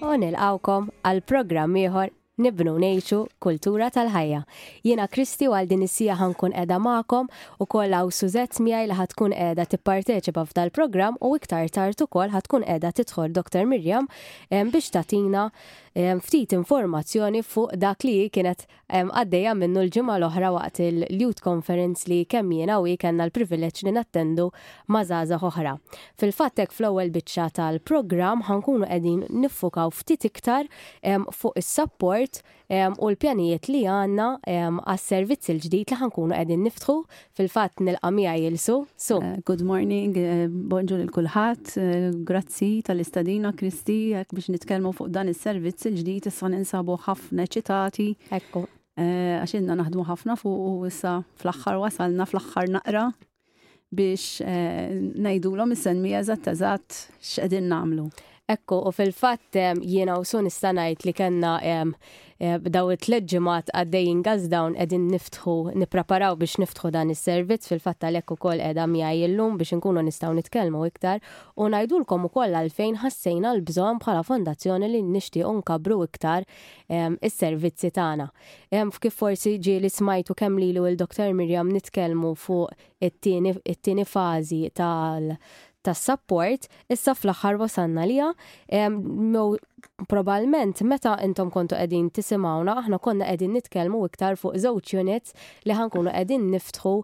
U nilqawkom għal programm ieħor nibnu nejxu kultura tal-ħajja. Jiena Kristi u għal din is-sija ħankun qiegħda magħkom u kollha u Suzette miegħi li ħatkun qiegħda tipparteċipa f'dal-programm u iktar tard ukoll ħatkun qiegħda tidħol Dr. Mirjam biex tatina ftit informazzjoni fuq dak li kienet għaddejja minnu l-ġimgħa l-oħra waqt il-Youth Conference li kemm jiena u hi kellna l-privileġġ li nattendu ma' żgħażagħ oħra. Fil-fatt hekk fl-ewwel biċċa tal-programm ħa nkunu qegħdin niffukaw ftit iktar fuq is-sapport u l-pjanijiet li għandna għas-servizz il-ġdid li ħa nkunu qegħdin niftħu Fil-fatt nilqa' miegħi lil Su. Su. Good morning, bonġu lil kulħadd. Grazzi tal-istadina, Kristi, hekk biex nitkellmu fuq dan is-servizz il-ġdid issa ninsabu ħafna eċitati. Ekku. Għax inna naħdmu ħafna fuq u issa fl-aħħar wasalna fl-aħħar naqra biex ngħidulhom is-senmi eżatt eżatt x'qegħdin nagħmlu. Ekku, u fil-fatt jiena u Su nista' ngħid li kellna dawn it-tliet ġimgħat għaddejjin għax dawn qegħdin niftħu, nippreparaw biex niftħu dan is-servizz, fil-fatt għalhekk ukoll qiegħda miegħi illum biex inkunu nistgħu nitkellmu iktar u ngħidulkom ukoll għalfejn ħassejna l-bżonn bħala Fondazzjoni li nixtiequ nkabbru iktar is-servizzi tagħna. Kif forsi ġieli smajtu kemm lili u lil Dottor Miriam nitkellmu fuq it-tieni fażi tas-sapport, issa fl-aħħar wasalna għaliha, probalment meta intom kontu qegħdin tisimgħuna aħna konna qegħdin nitkellmu iktar fuq żewġ units li ħankunu qegħdin niftħu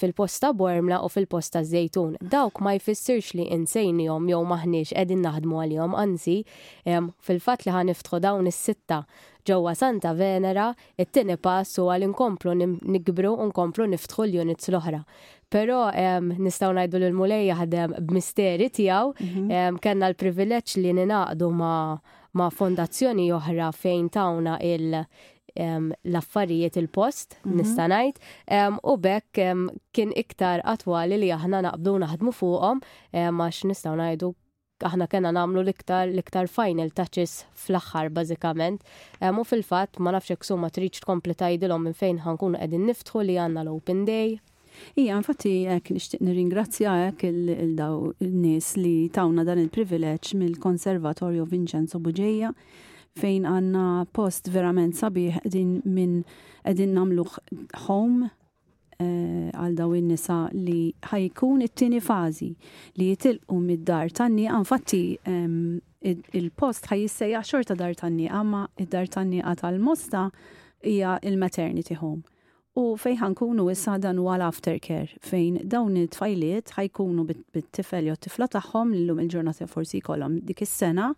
fil-posta Bormla u fil-posta Żejtun. Dawk ma jfissirx li insejnihom jew maħniex qegħdin naħdmu għalihom, anzi fil-fatt li ħaniftħu dawn is-sitta ġewwa Santa Venera It-tieni pass huwa li nkomplu nikbru u nkomplu niftħu l-units l-oħra. Però nistgħu ngħidu li l-Mulej jaħdem b'misteri tiegħu. Mhm. Kellna l-privileġġ li ningħaqdu ma' fondazzjoni oħra fejn tawna il- l-affarijiet il-post, mhm. nista' ngħid, u bekk kien iktar attwali li aħna naqbdu naħdmu fuqhom għax nistgħu ngħidu Aħna kellna nagħmlu l-iktar l-iktar final touches fl-aħħar bażikament. U fil-fatt, ma nafx jekk Sue ma tridx tkompli tgħidilhom minn fejn ħa nkunu qegħdin niftħu li għandna l-open day. Iva, infatti hekk nixtieq nirringrazzja hekk lil dawn in-nies li tawna dan il-privileġġ mill-Konservatorju Vincenzo Bugeja fejn għandna post verament sabiħ qegħdin minn qegħdin nagħmluh home għal dawn in-nisa li ħajkun it-tieni fażi li jitilqu mid-dar tan-nieqa infatti il-post ħaj jissejjaħ xorta dar tan-nieqa ma id-dar tan-nieqa tal-mosta hija il-maternity home. U fejn ħankunu issa dan huwa l-aftercare fejn dawn it-tfajliet ħajkunu bit-tifel jew tifla tagħhom li llum il-ġurnata forsi jkollhom dik is-sena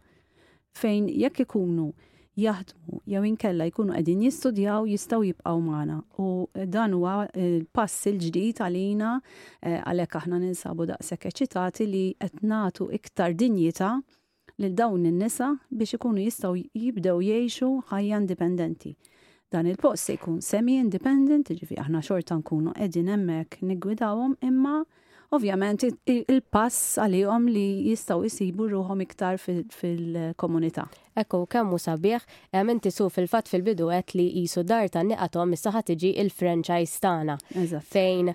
fejn jekk ikunu jaħdmu jew inkella jkunu qegħdin jistudjaw jistgħu jibqgħu magħna u dan huwa l-pass il-ġdid għalina eh, għalhekk aħna ninsabu daqshekk eċitati li qed nagħtu iktar dinjità lil dawn in-nisa biex ikunu jistgħu jibdew jgħixu ħajja indipendenti. Dan il-post se jkun semi-independent, ġifi aħna xorta nkunu qegħdin hemmhekk niggwidawhom imma ovvjament il-pass għalihom li jistgħu jsibu ruħhom iktar fil-komunità. Ekku, kemm hu sabiħ, hemm inti su fil-fatt fil-bidu qed li qisu dar ta' niqathom issa ħadd tiġi il-franchise tagħna. Fejn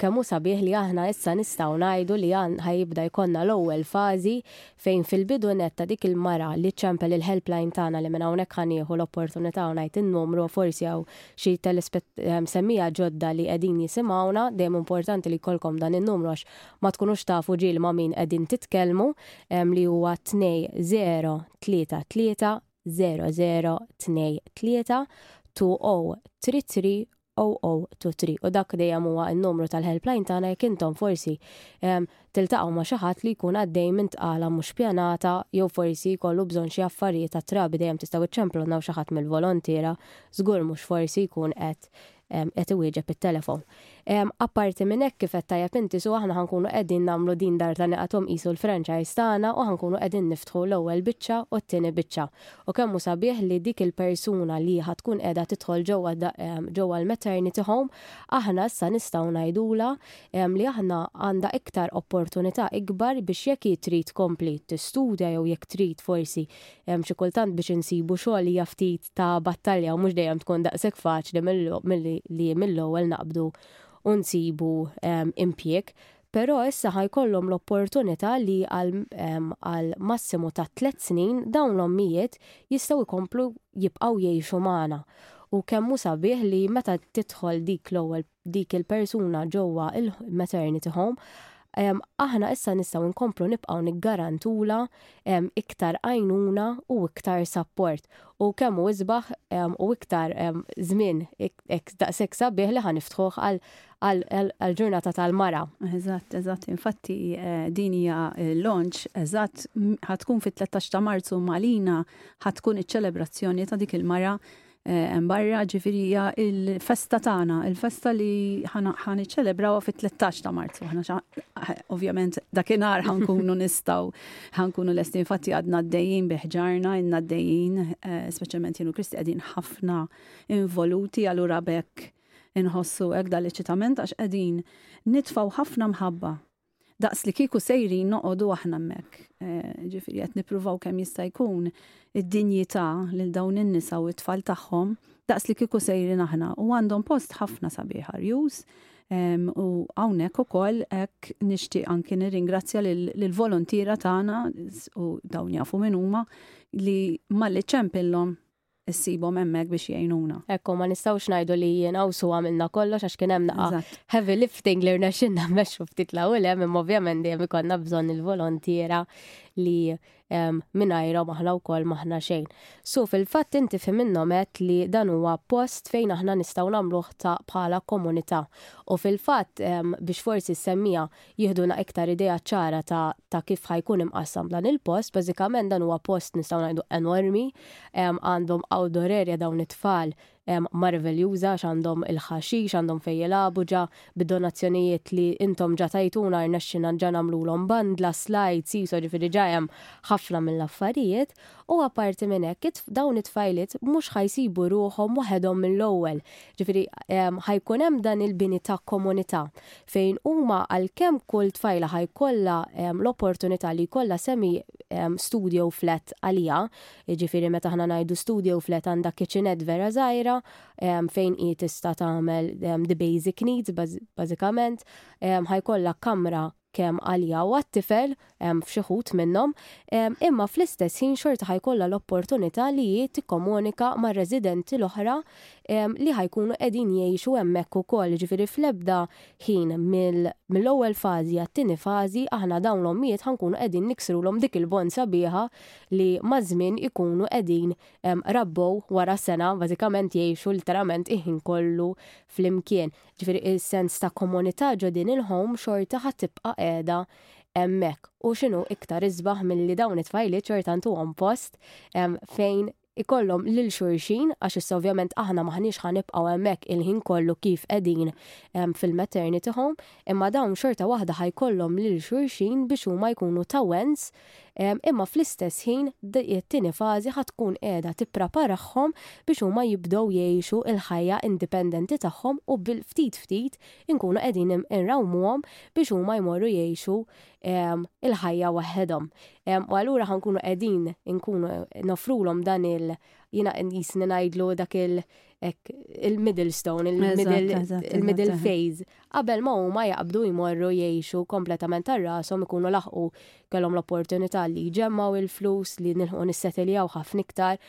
kemm hu sabiħ li aħna issa nistgħu ngħidu li ħajibda jkollna l-ewwel fażi fejn fil-bidu nett ta' dik il-mara li ċċempel il-helpline tagħna li minn hawnhekk ħa nieħu l-opportunità u ngħid in-numru u forsi hawn xi telespet-semija ġodda li qegħdin jisimgħuna, dejjem importanti li jkollkom dan in-numru għax ma tkunux tafu ġieli ma' min qegħdin titkellmu, li huwa 2033 0023 2033 0023 u dak dejjem huwa n-numru tal-helpline tagħna jekk intom forsi tiltaqgħu ma' xi ħadd li jkun għaddej minn tqala mhux pjanata jew forsi jkollu bżonn xi affarijiet għat-trabi dejjem tistgħu iċċemplunna u xi ħadd mill-volontiera żgur mhux forsi jkun qed qed iwieġeb it-telefon. Apparti minn hekk kif qed tajjeb inti su aħna ħankunu qegħdin nagħmlu din dar ta' niqatom qisu l-franchise tagħna u ħankunu qegħdin niftħu l-ewwel biċċa u t-tieni biċċa. u kemm hu sabiħ li dik il-persuna li ħa tkun qiegħda tidħol ġewwa ġewwa l-maternity home aħna issa nistgħu ngħidulha li aħna għandha iktar opportunità ikbar biex jekk hi trid tkompli tistudja jew jekk trid forsi xi kultant biex insibu xogħol hija ftit ta' battalja u mhux dejjem tkun daqshekk faċli milli li mill-ewwel naqbdu u nsibu impjieg. Però issa ħa jkollhom l-opportunità li għal għal massimu ta' tliet snin dawn l-ommijiet jistgħu jkomplu jibqgħu jgħixu magħna. U kemm hu sabiħ li meta tidħol dik l-ewwel dik il-persuna ġewwa il-maternity home aħna issa nistgħu nkomplu nibqgħu niggarantulha iktar għajnuna u iktar sapport. U kemm hu isbaħ u iktar żmien hekk daqshekk sabiħ li ħa niftħuh għal ġurnata tal-mara. Eżatt, eżatt, infatti eh, din hija eh, launch eżatt ħatkun fit-13 ta' Marzu malina ħatkun iċ-ċelebrazzjoni ta' dik il-mara eh, barra ġifiri hija il-festa tagħna, il-festa li ħan iċċelebrawha fit-13 ta' Marzu. Ħana ovvjament dakinhar ħankunu nistgħu ħankunu lesti infatti għadna għaddejjin biħġarna, inna għaddejjin, speċjalment jienu Kristi qegħdin ħafna involuti allura b'hekk inħossu hekk dan l-eċitament għax qegħdin nitfgħu ħafna mħabba. Daqs li kieku sejrin noqogħdu aħna hemmhekk. Eh, ġifieri qed nippruvaw kemm jista' jkun id-dinjità lil dawn in-nisa u t-tfal tagħhom daqs li kieku sejrin aħna u għandhom post ħafna sabiħ arjus u hawnhekk ukoll hekk nixtieq anki nirringrazzja lill-volontira tagħna u dawn jafu minn huma li malli ċempillhom issibhom hemmhekk biex jgħinuna. Ekku, ma nistgħux ngħidu li jiena u Su għamilna kollox għax kien hemm naqa' heavy lifting li rnexxinna mmexxu ftit la u lem, imma ovvjament dejjem ikollna bżonn il-volontiera li mingħajrhom aħna wkoll maħna xejn. Su fil-fatt inti fi minnhom għedt li dan huwa post fejn aħna nistgħu nagħmluh ta' bħala komunità. U fil-fatt biex forsi ssemmiha jihduna iktar idea ċara ta' ta' kif ħa jkun imqassam dan il-post, bażikament dan huwa post nistgħu ngħidu enormi, għandhom outdoor area dawn it-tfal marveljuża għax għandhom il-ħaxix, għandhom fejn jilagħbu ġa bid-donazzjonijiet li intom ġa tajtuna rnexxina ġa nagħmlulhom bandla, slides, seesaw ġifieri ġa hemm ħafna mill-affarijiet u apparti minn hekk dawn it-tfajliet mhux ħa jsibu ruħhom waħedhom mill-ewwel, ġifieri ħa jkun hemm dan il-bini ta' komunità fejn huma għalkemm kull tfajla ħa jkollha l-opportunità li jkollha semi studio flat għalija, jiġifieri meta aħna ngħidu studio flat għandha kitchenette vera żgħira fejn hi tista' tagħmel the basic needs bażikament, ħa jkollha kamra kemm għalija u għat-tifel f'xi wħud minnhom, imma fl-istess ħin xorta ħa jkollha l-opportunità li hi tikkomunika mar-residenti l-oħra li ħa jkunu qegħdin jgħixu hemmhekk ukoll. Jiġifieri fl-ebda ħin mill-ewwel fażi għat-tieni fażi aħna dawn l-ommijiet ħa nkunu qegħdin niksrulhom dik il-bond sabiħa li maż-żmien ikunu qegħdin rabbew wara sena bażikament jgħixu literament il-ħin kollu flimkien. Jiġifieri s-sens ta' komunità ġo din il-home xorta ħa tibqa' qiegħda hemmhekk u x'inhu iktar isbaħ milli dawn it-tfajliet xorta ntuhom post fejn ikollhom lil xulxin għax issa ovvjament aħna m'aħniex ħa nibqgħu hemmhekk il-ħin kollu kif qegħdin fil-maternity home imma dawn xorta waħda ħa jkollhom lil xulxin biex huma jkunu ta' wens imma fl-istess ħin it-tieni fażi ħa tkun qiegħda tippreparahom biex huma jibdew jgħixu l-ħajja indipendenti tagħhom u bil-ftit ftit inkunu qegħdin inrawmuhom biex huma jmorru jgħixu l-ħajja waħedhom. U allura ħa nkunu qegħdin inkunu nofrulhom dan il- jiena jisni ngħidlu dak il- il-middle stone, il-middle phase, qabel ma huma jaqbdu jmorru jgħixu kompletament tar-rashom ikunu laħqu kellhom l-opportunità li jġemmgħu il-flus li nilħu nissetiljaw ħafna iktar.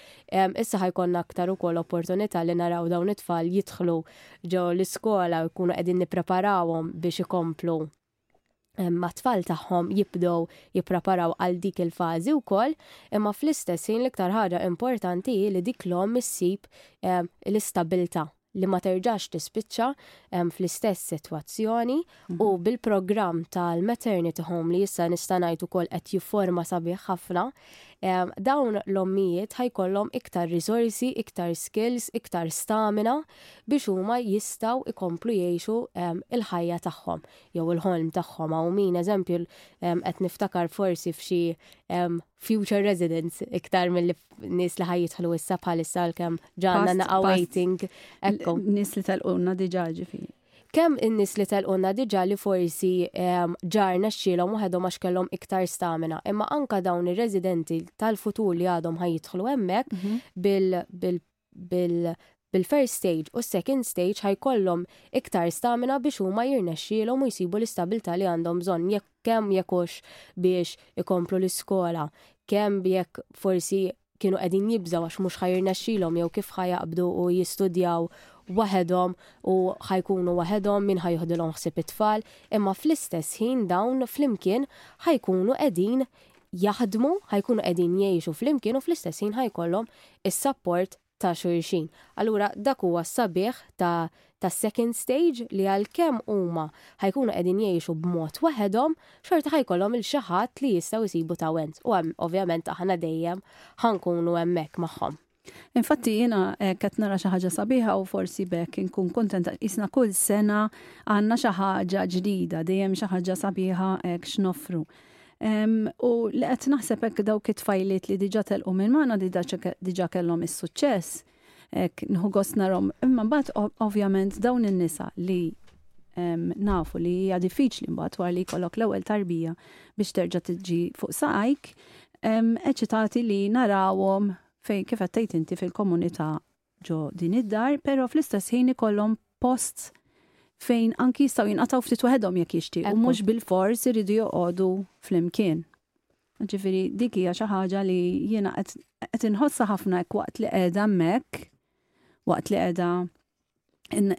Issa ħajkonna aktar ukoll opportunità li naraw dawn it-tfal jidħlu ġo l-iskola u jkunu qegħdin nippreparawhom biex ikomplu mat-tfal tagħhom jibdew jippreparaw għal dik il-fażi wkoll, imma fl-istess ħin l-iktar ħaġa importanti hi li dik l-omm issib l-istabilità li ma terġax tispiċċa fl-istess sitwazzjoni u bil-programm tal-maternity home li issa nista' ngħid ukoll qed jifforma sabiħ ħafna, dawn l-ommijiet ħajkollhom iktar riżorsi, iktar skills, iktar stamina biex huma jistgħu jkomplu jgħixu l-ħajja tagħhom jew il-ħolm tagħhom. Hawn min, eżempju, qed niftakar forsi f'xi future residents iktar mill nis li ħajjitħlu issa bħalissa għal-kem ġanna naqa waiting. Nis li tal-qunna diġa ġifiri. Kem in-nis li tal-qunna diġa li forsi ehm, ġarna xxilom u ħedhom għax kellhom iktar stamina, imma anka dawn ir-residenti tal-futur li għadhom ħajjitħlu hemmhekk mhm. bil bil-first stage u s-second stage ħa jkollhom iktar stamina biex huma jirnexxielhom u jsibu l-istabilta' li għandhom bżonn jekk kemm jekk hux biex ikomplu l-iskola kemm jekk forsi kienu qegħdin jibżgħu għax mhux ħa jirnexxielhom jew kif ħa jaqbdu u jistudjaw waħedhom u ħa jkunu waħedhom min ħa jieħdilhom ħsieb it-tfal imma fl-istess ħin dawn flimkien ħa jkunu qegħdin jaħdmu, ħa jkunu qegħdin jgħixu flimkien u fl-istess ħin ħa jkollhom is-sapport ta' xulxin. Allura dak huwa s-sabiħ ta' tas-second stage li għalkemm huma ħa jkunu qegħdin jgħixu b'mod waħedhom, xorta ħa jkollhom 'il xi ħadd li jistgħu jsibu tawwent u hemm ovvjament aħna dejjem ħa nkunu hemmhekk magħhom. Infatti jiena eh, qed nara xi ħaġa sabiħa u forsi bekk inkun kuntenta isna kull sena għandna xi ħaġa ġdida, dejjem xi ħaġa sabiħa hekk x'noffru. U li qed naħseb hekk dawk it-tfajliet li diġà telqu minn magħna li diġà kellhom is-suċċess, hekk nħu gost narhom. Imma mbagħad ovvjament dawn in-nisa li nafu li hija diffiċli mbagħad war li jkollok l-ewwel tarbija biex terġa' tiġi fuq saqajk, Hemm eċitati li narawhom fejn kif qed tgħid inti fil-komunità ġo din id-dar, però fl-istess ħin ikollhom post fejn anki jistgħu jinqatgħu ftit waħedhom jekk jixtiequ, mhux bil-fors iridu joqogħdu flimkien. Ġifieri dik hija xi ħaġa li jiena qed inħossha ħafna hekk waqt li qiegħda hemmhekk, waqt li qiegħda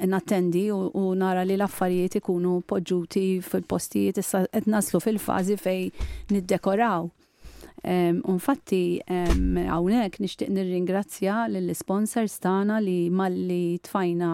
nattendi u nara li l-affarijiet ikunu poġġuti fil-postijiet issa qed naslu fil-fażi fej niddekoraw. Unfatti, hawnhekk nixtieq nirringrazzja lill-isponsors tagħna li malli tfajna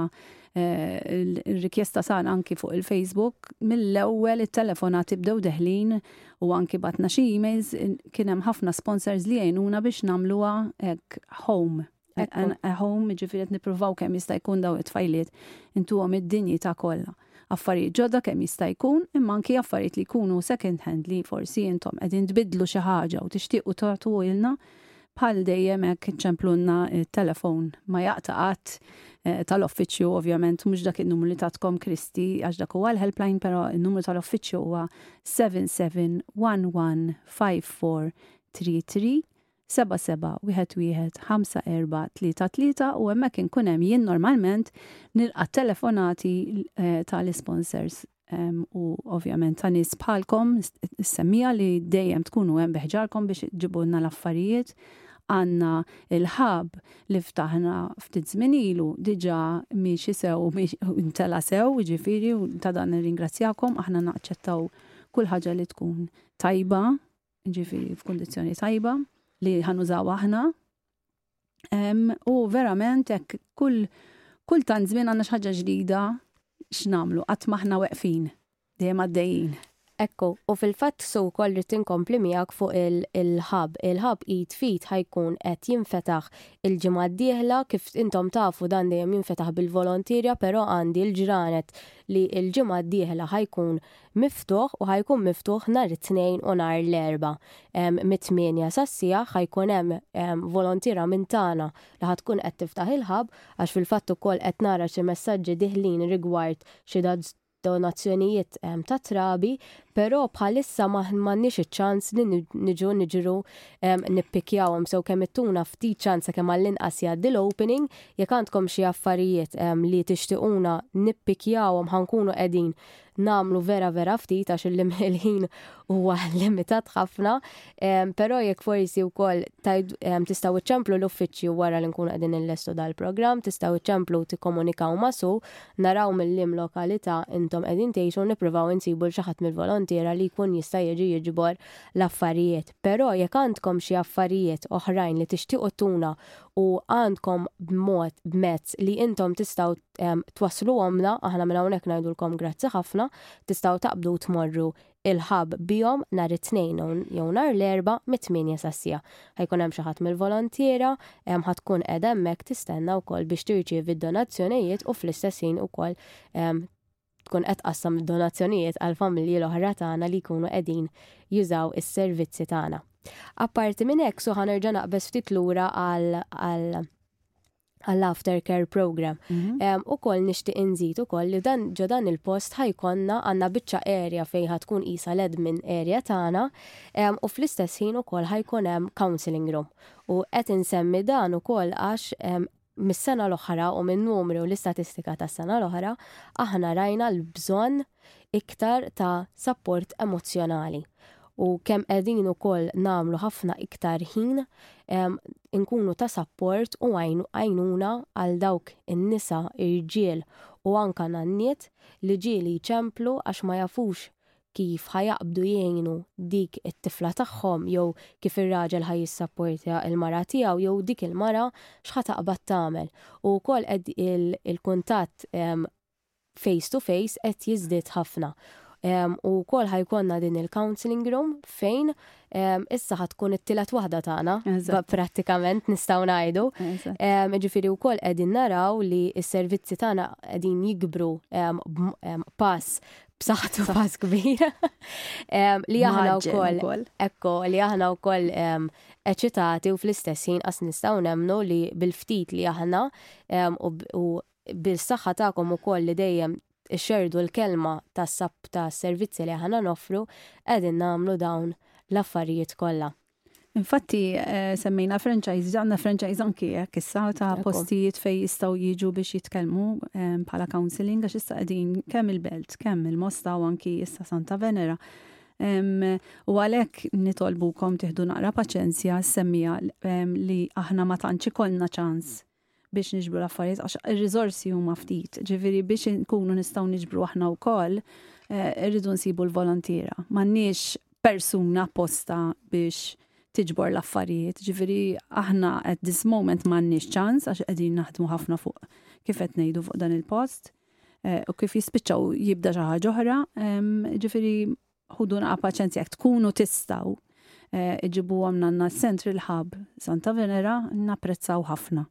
il-rikjesta eh, sana anki fuq il-Facebook, mill-ewwel it-telefonat ibdew deħlin u anki batna xi emails kien hemm ħafna sponsors li jgħinuna biex nagħmluha hekk home. a home, ġifiri qed nippruvaw kemm jista' jkun daw it-tfajliet intuhom id-dinjità kollha. Affarijiet ġodda kemm jista' jkun, imma anki affarijiet li jkunu second hand li forsi intom qegħdin tbiddlu xi ħaġa u tixtiequ tagħtuhilna bħal dejjem hekk iċċemplulna t-telefon ma jaqta' qatt eh, tal-offiċju ovvjament mhux dak in-numru li tatkom Kristi għax dak huwa l-helpline però n-numru tal-offiċju huwa 77115433 seba' seba' wieħed wieħed ħamsa erba' tlieta tlieta u hemmhekk inkun hemm jien normalment nilqa' telefonati tal-isponsors u ovvjament ta' nies bħalkom is-semmija li dejjem tkunu hemm bi ħġarkom biex iġġibulna l-affarijiet. Għandna l-hub li ftaħna ftit żmien ilu diġà miexi sew u ntela' sew, jiġifieri ta' dan nirringrazzjakom, aħna naċċettaw kull ħaġa li tkun tajba ġifiri f'kondizjoni tajba li ħanużaw aħna. U verament hekk kull kull tant żmien għandna xi ħaġa ġdida x'namlu qatt maħna weqfin dejjem għaddejjin. Ekku, u fil-fatt su wkoll rrid inkompli miegħek fuq il-ħab. Il-ħab id fit ħajkun qed jinfetaħ il-ġimgħa d-dieħla kif intom tafu dan dejjem jinfetaħ bil-volontirja, però għandi l-ġranet li l-ġimgħa d-dieħla ħajkun miftuħ u ħa jkun miftuħ nhar it-Tnejn u nhar l-Erbgħa mit-tmienja sas-siegħa ħa jkun hemm volontiera minn tagħna li ħa tkun qed tiftaħ il-hub għax fil-fatt ukoll qed nara xi messaġġi diħlin rigward xi donazzjonijiet ta' trabi però bħalissa m'għandniex iċ-ċans li niġu niġru nippikkjawhom sew kemm ittuna ftit ċans sakemm għall-inqas jgħaddi l-opening jekk għandkom xi affarijiet li tixtiequna nippikkjawhom ħa nkunu qegħdin nagħmlu vera vera ftit għax il-ħin huwa limitat ħafna, però jekk forsi wkoll tistgħu iċċemplu l-uffiċċju wara li nkunu qegħdin illestu dal-programm, tistgħu iċċemplu u tikkomunikaw ma' Sue, naraw mil-liem lokalità intom qegħdin tgħixu u nippruvaw insibu 'l xi ħadd mill-volontiera li jkun jista' jiġi jiġbor l-affarijiet. Però jekk għandkom xi affarijiet oħrajn li tixtiequ tuna u għandkom b'mod, b'mezz li intom tistgħu twassluhomlna, aħna minn hawnhekk ngħidulkom grazzi ħafna, tistgħu taqbdu u tmorru il-Hub bihom nhar it-Tnejn jew nhar l-Erbgħa mit-tmienja sas-siegħa. Ħa jkun hemm xi ħadd mill-volontiera, ħa tkun qiegħda hemmhekk tistenna wkoll biex tirċievi d-donazzjonejiet u fl-istess ħin ukoll tkun qed tqassam id-donazzjonijiet għall-familji l-oħra tagħna li jkunu qegħdin jużaw is-servizzi tagħna. Apparti minn hekk, so ħanerġa' naqbeż ftit lura għal għall-aftercare program. Mhm. U koll nishtiq inżid u koll li dan ġo dan il-post ħajkonna għanna bicċa area fejħa tkun isa l-admin area tagħna u fl-istess ħin u koll ħajkun hemm counseling room. U qed insemmi dan u koll għax mis-sena l-oħra u min-numri u l-istatistika tas-sena l-oħra, aħna rajna l-bżonn iktar ta' sapport emozzjonali u kemm qegħdin ukoll nagħmlu ħafna iktar ħin inkunu ta' sapport u għajnuna għal dawk in-nisa, irġiel u anke nanniet li ġieli jċemplu għax ma jafux kif ħa jaqbdu jgħinu dik it-tifla tagħhom jew kif ir-raġel ħa jissapportja l-mara tiegħu jew dik il-mara x'ħa taqbad tagħmel. U wkoll qed il-kuntatt face to face qed jiżdied ħafna. U wkoll ħa jkollna din il-counselling room fejn issa ħa tkun it-tielet waħda tagħna, prattikament nistgħu ngħidu. Ġifieri wkoll qegħdin naraw li s-servizzi tagħna qegħdin jikbru pass b'saħħtu pass kbir. Li aħna wkoll ekko li aħna wkoll eċitati u fl-istess ħin qas nistgħu nemnu li bil-ftit li aħna u bil-saħħa tagħkom ukoll li dejjem ixxerdu l-kelma tas-sab ta' servizzi li aħna noffru qegħdin nagħmlu dawn l-affarijiet kollha. Infatti, eh, semmejna franchise, għanna franchise anki jek issa ta' postijiet fej jistaw jiġu biex jitkelmu eh, bħala counseling għax issa għedin kemm il-belt, kemm il-mosta u anki issa Santa Venera. U għalek nitolbukom tiħdu naqra paċenzja semmija li aħna ma tantx ikollna ċans biex niġbru l-affarijiet għax ir-riżorsi huma ftit. Ġifieri biex inkunu nistgħu niġbru aħna wkoll eh, irridu nsibu l-volontiera. M'għandniex persuna apposta biex tiġbor l-affarijiet. Ġifieri aħna at this moment m'għandniex ċans għax qegħdin naħdmu ħafna fuq kif qed ngħidu fuq dan il-post eh, u kif jispiċċaw jibda xi ħaġa oħra, ehm, ġifieri Ħuduna qa' paċenzja jekk tkunu tistgħu iġibuhom nanna s-Central Hub Santa Venera napprezzaw ħafna.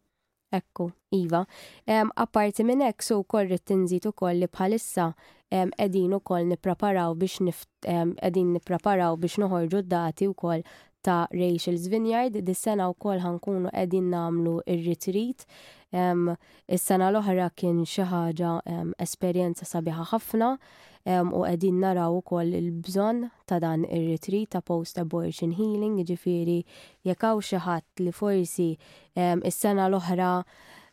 Ekku, iva. Apparti minn hekk su wkoll ridt inżid ukoll li bħalissa qegħdin ukoll nippreparaw biex qegħdin nippreparaw biex noħorġu d-dati wkoll ta' Rachel's Vineyard, dis-sena wkoll ħankunu qegħdin nagħmlu ir-retreat. Is-sena l-oħra kien xi ħaġa esperjenza sabiħa ħafna u qegħdin naraw ukoll il-bżonn ta' dan ir-retreat ta' post-abortion healing, ġifieri jekk hawn xi ħadd li forsi is-sena l-oħra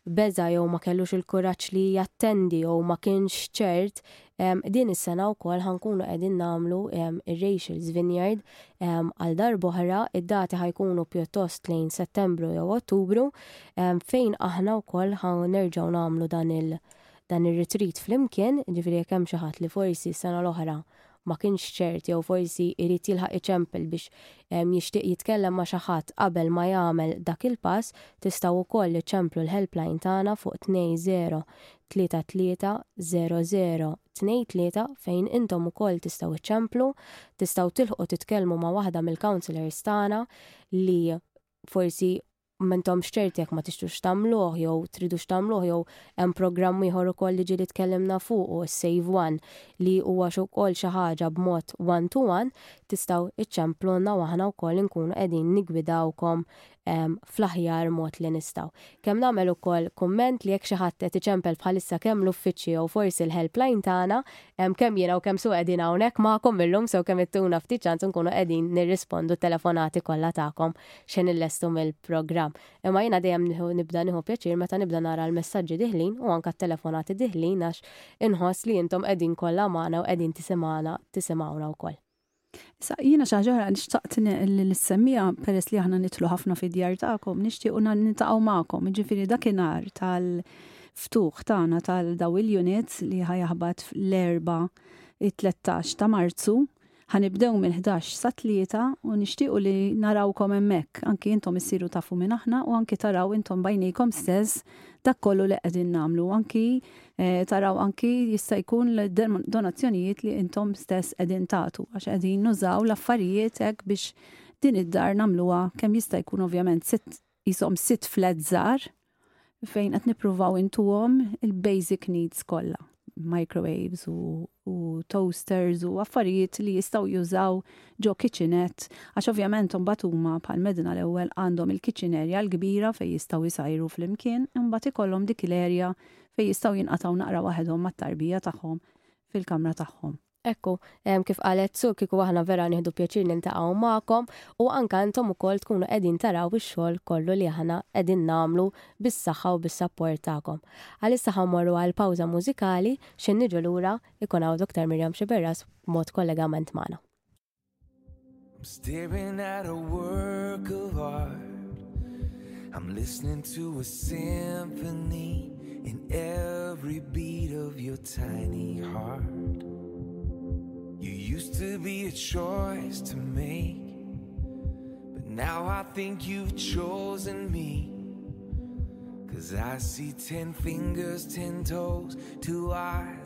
beża' jew ma kellux il-kuraġġ li jattendi jew ma kienx ċert, Din is-sena wkoll ħa nkunu qegħdin nagħmlu r-Rachel's Vineyard għal darb'oħra, id-dati ħa jkunu pjuttost lejn Settembru jew Ottubru, fejn aħna wkoll ħa nerġgħu nagħmlu dan il- dan ir-retreat flimkien, jiġifieri jekk hemm xi ħadd li forsi s-sena l-oħra ma kienx ċert jew forsi jrid jilħaq iċempel biex jixtieq jitkellem ma' xi ħadd qabel ma jagħmel dak il-pass, tistgħu wkoll iċċemplu l-helpline tagħna fuq 20 330023 fejn intom ukoll tistgħu iċċemplu, tistgħu tilħqu titkellmu ma' waħda mill-counsellors tagħna li forsi m'intomx ċerti jekk ma tixtux tagħmluh jew tridux tagħmluh jew hemm programm ieħor ukoll li ġieli tkellimna fuqu s-Save One li huwa ukoll xi ħaġa b'mod one to one tistgħu iċċemplulna u aħna wkoll inkunu qegħdin niggwidawkom fl-aħjar mod li nistgħu. Kemm nagħmel ukoll kumment li jekk xi ħadd qed iċempel bħalissa kemm l-uffiċċji jew forsi l-helpline tagħna, kemm jiena u kemm Sue qegħdin hawnhekk magħkom illum sew kemm ittuna ftit ċans nkunu qegħdin nirrispondu t-telefonati kollha tagħkom xi nillestu mill-programm. Imma jiena dejjem nibda nieħu pjaċir meta nibda nara l-messaġġi diħlin u anke t-telefonati diħlin għax inħoss li intom qegħdin kollha magħna u qegħdin tisimgħana tisimgħuna wkoll. Sa jiena xi ħaġa li xtaqt li nissemmija peress li aħna nitlu ħafna fid-djar tagħkom, nixtiequ nintaqgħu magħkom, jiġifieri dakinhar tal-ftuħ tagħna tal-daw il-units li ħajaħbat l-erba' 13 ta' Marzu, ħanibdew mill-11 sa tlieta u nixtiequ li narawkom hemmhekk, anki intom issiru tafu minn aħna u anki taraw intom bajnejkom stess dak kollu li qegħdin nagħmlu, anki Eh, taraw anki jista' jkun donazzjonijiet li intom stess qegħdin tagħtu għax qegħdin nużaw l-affarijiet hekk biex din id-dar nagħmluha kemm jista' jkun ovvjament sitt jisom sitt flat żgħar fejn qed nippruvaw intuhom il-basic needs kollha microwaves u, u toasters u affarijiet li jistaw jużaw ġo kitchenet għax ovvjament mbagħad huma bħal medina l-ewwel għandhom il-kitchen area l-kbira fejn jistgħu jsajru flimkien imbagħad ikollhom dik l-area fejn jistgħu jinqatgħu naqra waħedhom mat-tarbija tagħhom fil-kamra tagħhom. Ekku, kif qalet Su kieku aħna vera nieħdu pjaċir niltaqgħu magħkom u anke intom ukoll tkunu qegħdin taraw ix-xogħol kollu li aħna qegħdin nagħmlu bis-saħħa u bis-sapport tagħkom. Għalissa ħa mmorru għal pawża mużikali, x'ħin niġu lura jkun hawn Dr. Miriam Sciberras b'mod kollegament magħna. I'm staring at a work of art. I'm listening to a symphony in every beat of your tiny heart. You used to be a choice to make, but now I think you've chosen me. Cause I see ten fingers, ten toes, two eyes,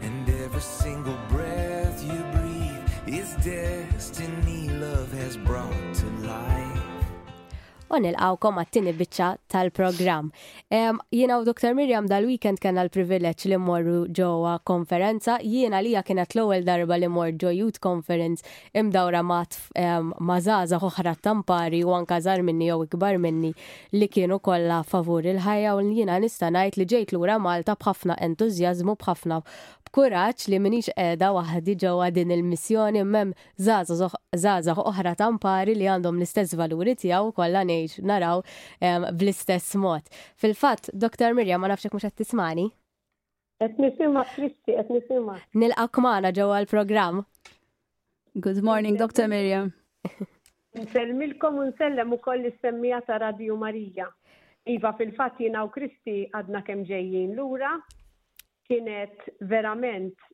And every single breath you breathe is destiny love has brought to life. u nilqawkom għattini bicċa tal-program. Um, jiena u Dr. Miriam dal-weekend kena l-privileċ li morru ġowa konferenza, jiena li kienet l-ewwel darba li mor ġo Youth Conference imdawra ma' żgħażagħ oħra Tampari u anke żgħar minni jew ikbar minni li kienu kollha favur il-ħajja u jiena nista' ngħid li ġejt lura Malta b'ħafna entużjażmu b'ħafna b'kuraġġ li m'iniex qiegħda waħdi ġewwa din il-missjoni imma hemm żgħażagħ oħra Tampari li għandhom l-istess valuri tiegħu u kollha ngħixu naraw bl-istess mod. Fil-fatt, Dr. Miriam ma nafx jekk mhux qed tismagħni? Qed nisimgħek Kristi, qed nisimgħek. Nilqak magħna ġewwa l-programm. Good morning, Dr. Miriam. Nselmilkom u nsellem ukoll is-semmija ta' Radio Marija. Iva fil-fatt jiena u Kristi għadna kemm ġejjin lura kienet verament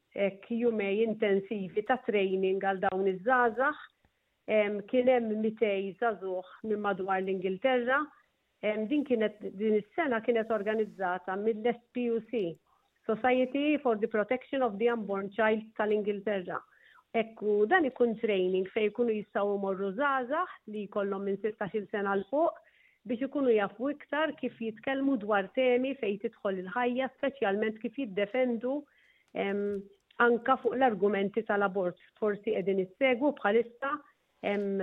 jumej intensivi ta' training għal dawn iż-żgħażagħ. Kien hemm 200 żagħżugħ minn madwar l-Ingilterra Din kienet din is-sena kienet organizzata mill-SPUC, Society for the Protection of the Unborn Child tal-Ingilterra. Hekk u dan ikun training fejn ikunu jistgħu jmorru żgħażagħ li jkollhom minn 16-il sena 'l fuq biex ikunu jafu iktar kif jitkellmu dwar temi fejn tidħol il-ħajja speċjalment kif jiddefendu anke fuq l-argumenti tal-abort. Forsi qegħdin issegwu bħalissa hemm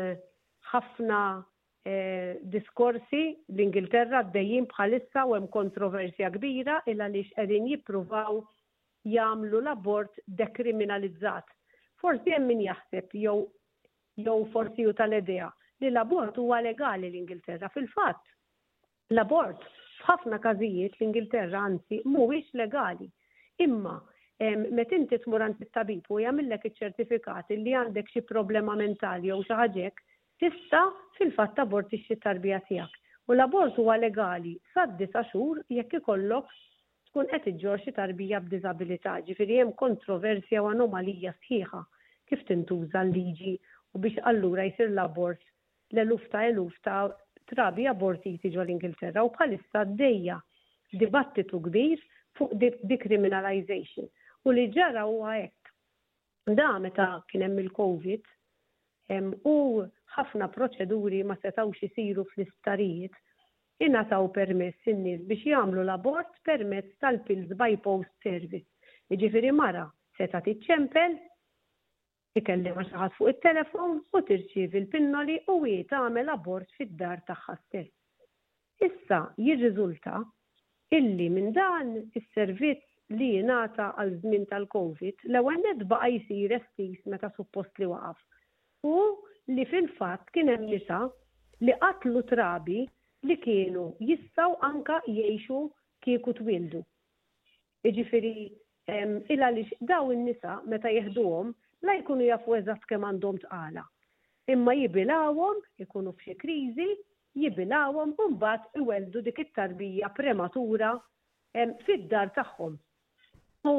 ħafna diskorsi l-Ingilterra għaddejjin bħalissa u hemm kontroversja kbira il għaliex qegħdin jippruvaw jagħmlu l-abort dekriminalizzat. Forsi hemm min jaħseb jew jew forsi hu tal-idea li l-abort huwa legali l-Ingilterra. Fil-fatt, L-abort f'ħafna każijiet fl-Ingilterra anzi mhuwiex legali. Imma meta inti tmur għand it-tabib u jagħmillek iċ-ċertifikat li għandek xi problema mentali jew xi ħaġa hekk, tista' fil-fatt tabortixxi t-tarbija tiegħek. U l-abort huwa legali sad-disa' xhur jekk ikollok tkun qed iġġorr xi tarbija b'diżabilità. Ġifieri hemm kontroversja u anomalija sħiħa kif tintuża l-liġi u biex allura jsir l-abort l-eluf ta' eluf ta' trabi abortiti ġol-Ingilterra u bħalissa għaddejja dibattitu kbir fuq decriminalization. U li ġara huwa hekk. Da meta kien hemm il-Covid u ħafna proċeduri ma setgħux isiru fl-isptarijiet, ingħataw permess in-nies biex jagħmlu l-abort permezz tal-pills by post service. Jiġifieri mara setgħet iċċempel Ikellimha xi ħadd fuq it-telefon u tirċievi l-pinnoli u hi tagħmel abort fid-dar tagħha stess. Issa jirriżulta illi minn dan is-servizz li jingħata għal żmien tal-Covid l-ewwel nett baqa' jsir estiż meta suppost li waqaf u li fil-fatt kien hemm nisa li qatlu trabi li kienu jistgħu anke jgħixu kieku twieldu. Jiġifieri, il għaliex dawn in-nisa meta jeħduhom la jkunu jafu eżatt kemm għandhom tqala. Imma jibilgħuhom, ikunu f'xi kriżi, jibilgħuhom u mbagħad iwelldu dik it-tarbija prematura fid-dar tagħhom. U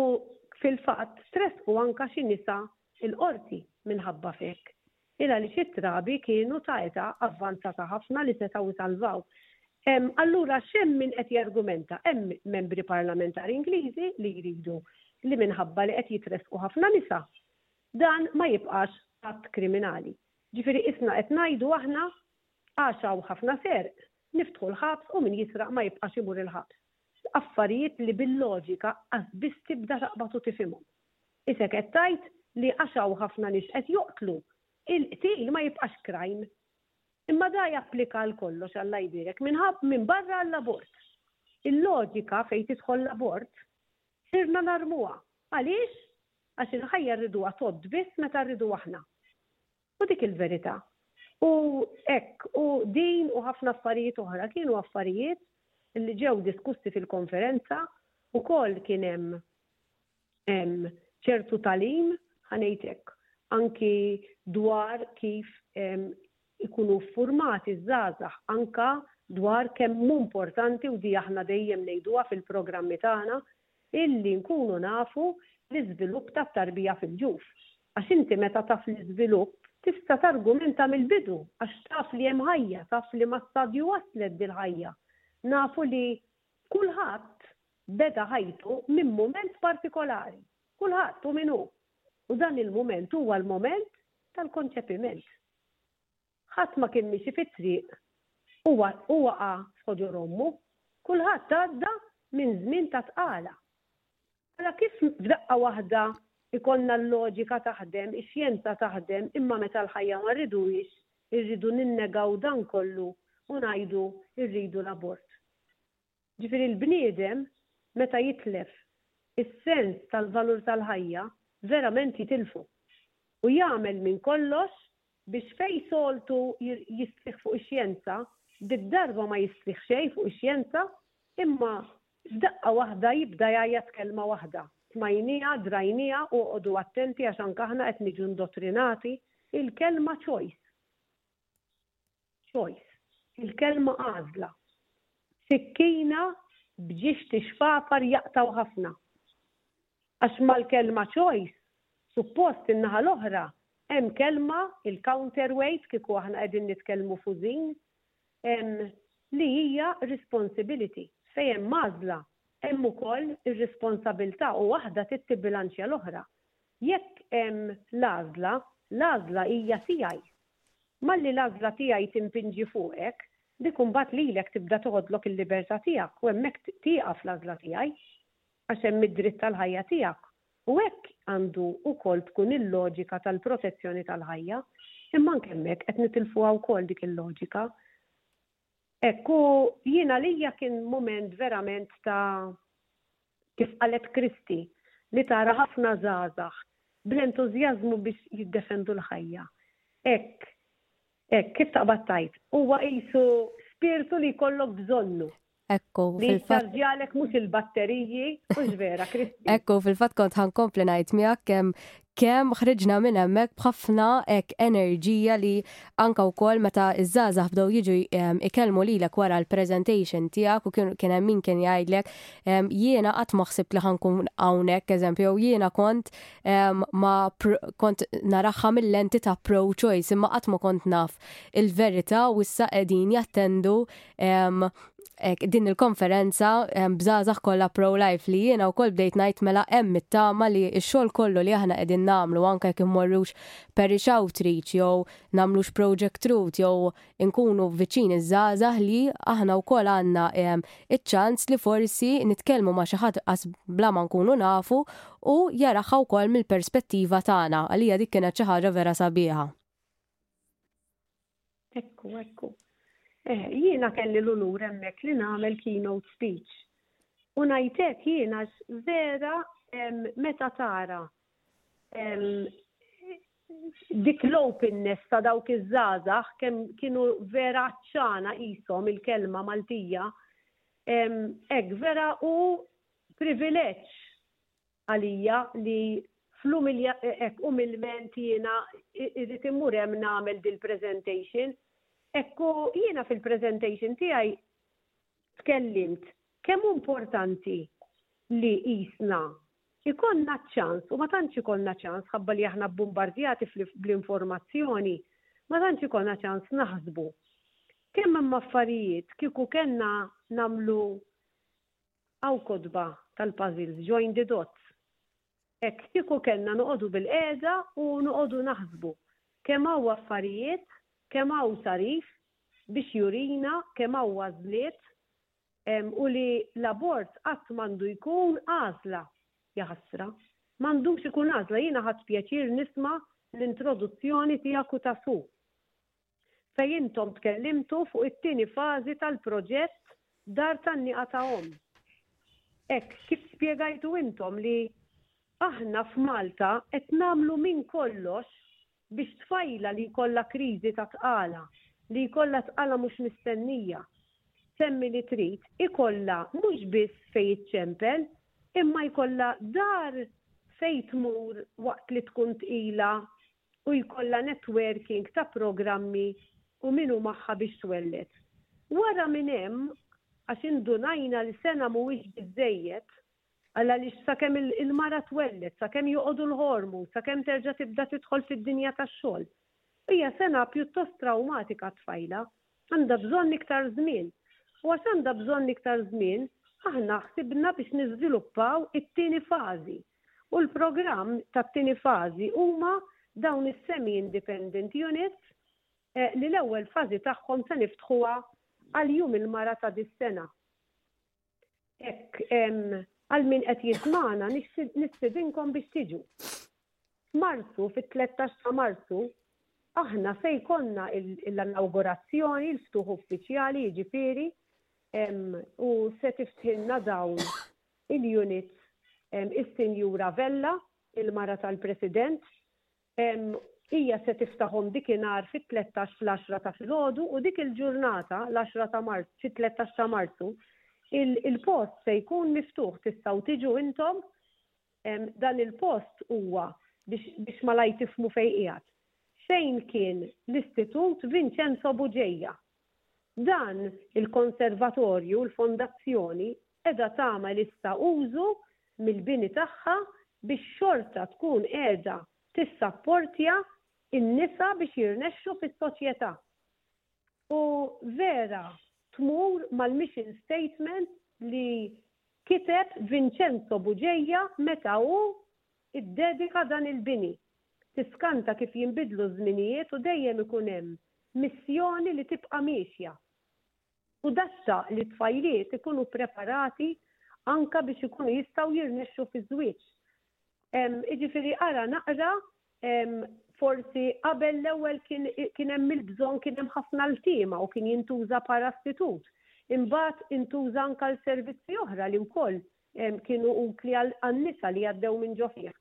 fil-fatt tressqu anke xi nisa l-Qorti minħabba f'hekk. Il għaliex it-trabi kienu ta' età avvanzata ħafna li setgħu jsalvaw. Allura għax hemm min qed jargumenta, hemm Membri Parlamentari Ingliżi li jridu li minħabba li qed jitressqu ħafna nisa, dan ma jibqax att kriminali. Ġifieri qisna qed ngħidu aħna għax hawn ħafna serq, niftħu l-ħabs u min jisraq ma jibqax imur il-ħabs. Affarijiet li bil-loġika qas biss tibda taqbad u tifhimhom. Isek qed tgħid li għax hawn ħafna nies qed joqtlu, il-qtil ma jibqax crime. Imma da japplika għal kollox Alla jbierek minħab minbarra għall-abort. Il-loġika fejn tidħol l-abort sirna narmuha. Għaliex? Għax il-ħajja rriduha tgħodd biss meta rridu aħna. U dik il-verità. U hekk, u din u ħafna affarijiet oħra kienu affarijiet li ġew diskussi fil-konferenza, ukoll kien hemm hemm ċertu tagħlim, ħa ngħid hekk, anki dwar kif ikunu ffurmati ż-żgħażagħ anke dwar kemm hu importanti u di aħna dejjem ngħiduha fil-programmi tagħna illi nkunu nafu l-iżvilupp tat-tarbija fil-ġuf. Għax inti meta taf l-iżvilupp, tista' targumenta mill-bidu għax taf li hemm ħajja, taf f'liema stadju waslet dil-ħajja. Nafu li kulħadd beda ħajtu minn mument partikolari. Kulħadd hu min hu. U dan il-mument huwa l-mument tal-konċepiment. Ħadd ma kien miexi fit-triq u u waqa' f'ħoġor ommu. Kulħadd għadda minn żmien ta' tqala. Ara kif f'daqqa waħda jkollna l-loġika taħdem, ix-xjenza taħdem imma meta l-ħajja ma rriduhiex, irridu ninnegaw dan kollu u ngħidu rridu l-abort. Ġifieri l-bniedem meta jitlef is-sens tal-valur tal-ħajja verament jitilfu u jagħmel minn kollox biex fejn soltu jistrieħ fuq ix-xjenza, dik darba ma jistrieħ xejn fuq ix-xjenza imma f'daqqa waħda jibda jgħajjat kelma waħda, smajnieha, drajnieha u oqogħdu attenti għax anke aħna qed niġu ndottrinati, il-kelma choice. choice, il-kelma għażla. Sikkina b'ġiex tixfafar jaqtgħu ħafna. Għax mal-kelma choice, suppost in-naħa l-oħra hemm kelma, il-counterweight kieku aħna qegħdin nitkellmu f'użin, li hija responsibility. Fejn hemm għażla, hemm ukoll ir-responsabilità u waħda trid tibbilanċja l-oħra. Jekk hemm l-għażla, l-għażla hija tiegħi. Malli l-għażla tiegħi timpinġi fuqek, dik imbagħad lilek tibda toħodlok il-libertà tiegħek u hemmhekk tieqaf l-għażla tiegħi. Għax hemm id-dritt tal-ħajja tiegħek. U hekk għandu wkoll tkun il-loġika tal-protezzjoni tal-ħajja. Imma anke hemmhekk qed nitilfuha wkoll dik il-loġika. Hekk u jien għalija kien mument verament ta' kif qalet Christy, li tara ħafna żgħażagħ bl-entużjażmu biex jiddefendu l-ħajja. Hekk, hekk, kif taqbad tgħid, huwa qisu spirtu li jkollok bżonnu. Hekk hu, fil-fatt. Li jiċċarġjalek mhux il-batteriji, hux vera, Christy? Hekk hu, fil-fatt kont ħa nkompli ngħid miegħek kemm kemm ħriġna minn hemmhekk b'ħafna hekk enerġija li anke wkoll meta ż-żgħażagħ bdew jiġu ehm, ikellmu lilek wara l-presentation tiegħek u kien hemm min kien jgħidlek ehm, jiena qatt ma ħsibt li ħankun hawnhekk eżempju jew jiena kont ehm, ma kont naraħħa mill-lenti ta' pro-choice imma qatt ma kont naf il-verità u issa qegħdin jattendu din il-konferenza bżazax kollha pro-life li jiena wkoll bdejt ngħid mela hemm it-tama li x-xogħol kollu li aħna qegħdin nagħmlu anke jekk immorrux parish outreach jew nagħmlux project route jew inkunu viċin iż-żgħażagħ li aħna wkoll għandna iċ-ċans li forsi nitkellmu ma' xi ħadd qas bla ma nkunu nafu u jaraha wkoll mill-perspettiva tagħna. Għalija dik kienet xi ħaġa vera sabiħa. Ekku, ekku. Eh, jiena kelli l-unur hemmhekk li nagħmel keynote speech. U ngħidlek jiena vera meta tara dik l-openness ta' dawk iż-żgħażagħ kemm kienu vera ċċana qishom il-kelma Maltija. Hekk vera u privileġġ għalija li fl-umilja hekk umilment jiena irrid immur hemm nagħmel dil-presentation. Hekk u jiena fil-presentation tiegħi tkellimt kemm hu importanti li qisna ikollna ċ-ċans u ma tantx ikollna ċans ħabba li aħna bbumbardjati bl-informazzjoni, ma tantx ikollna ċans naħsbu kemm hemm affarijiet kieku kellna nagħmlu Hawn kotba tal-puzzles, join the dots. Hekk kieku kellna noqogħdu bilqiegħda u noqogħdu naħsbu kemm hawn affarijiet, kemm hawn sagħrif biex jurina kemm hawn għażliet u li l-abort qatt m'għandu jkun għażla. Jaħasra. M'għandux ikun għażla. Jiena ħadt pjaċir nisma' l-introduzzjoni tiegħek u ta' Sue. fejn intom tkellimtu fuq it-tieni fażi tal-proġett Dar tan-Nieqa ta' Omm. Hekk kif spjegajtu intom li aħna f'Malta qed nagħmlu minn kollox biex tfajla li jkollha kriżi ta' tqala, li jkollha tqala mhux mistennija, semmi li trid, ikollha mhux biss fejn iċċempel, imma jkollha dar fejn tmur waqt li tkun tqila u jkollha netwerking ta' programmi u min hu magħha biex twelled. Wara minn hemm, għax indunajna li sena mhuwiex biżżejjed, għal għaliex sakemm il-mara twelled, sakemm joqogħdu l-hormones, sakemm terġa' tibda tidħol fid-dinja tax-xogħol, hija sena pjuttost trawmatika għat-tfajla, għandha bżonn iktar żmien. U għax għandha bżonn iktar żmien, aħna ħsibna biex niżviluppaw it-tieni fażi. u l-programm tat-tieni fażi huma dawn is-semi-independent units li l-ewwel fażi tagħhom se niftħuha għal Jum il-Mara ta' dis-sena. Hekk għal min qed jismagħna nistidinkom biex tiġu. F'Marzu, fit-tlettax ta' Marzu, aħna se jkollna l-inawgurazzjoni, il-ftuħ uffiċjali jiġifieri, u se tiftħilna dawn il-units, is-Sinjura Vella, il-mara tal-President, hija se tiftaħhom dikinhar fit-tlettax fl-għaxra ta' filgħodu u dik il-ġurnata, l-għaxra ta' Marzu, fit-tlettax ta' Marzu, il-post se jkun miftuħ tistgħu tiġu intom, dan il-post huwa biex malajr tifhmu fejn qiegħed, fejn kien l-Istitut Vincenzo Bugeja, Dan il-konservatorju l-Fondazzjoni qiegħda tagħmel issa użu mill-bini tagħha biex xorta tkun qiegħda tissapportja n-nisa biex jirnexxu fis-soċjetà. U vera tmur mal-mission statement li kiteb Vincenzo Bugeja meta hu Iddedika dan il-bini, tiskanta kif jinbidlu ż-żminijiet u dejjem ikun hemm missjoni li tibqa' miexja. U daxxaq li t-tfajliet ikunu preparati anke biex ikunu jistgħu jirnexxu fiż-żwieġ. Jiġifieri ara naqra forsi qabel l-ewwel kien kien hemm il-bżonn kien hemm ħafna ltiema u kien jintuża bħala istitut. Imbagħad intuża anke għal servizzi oħra li wkoll kienu utli għan-nisa li għaddew minn ġo fih.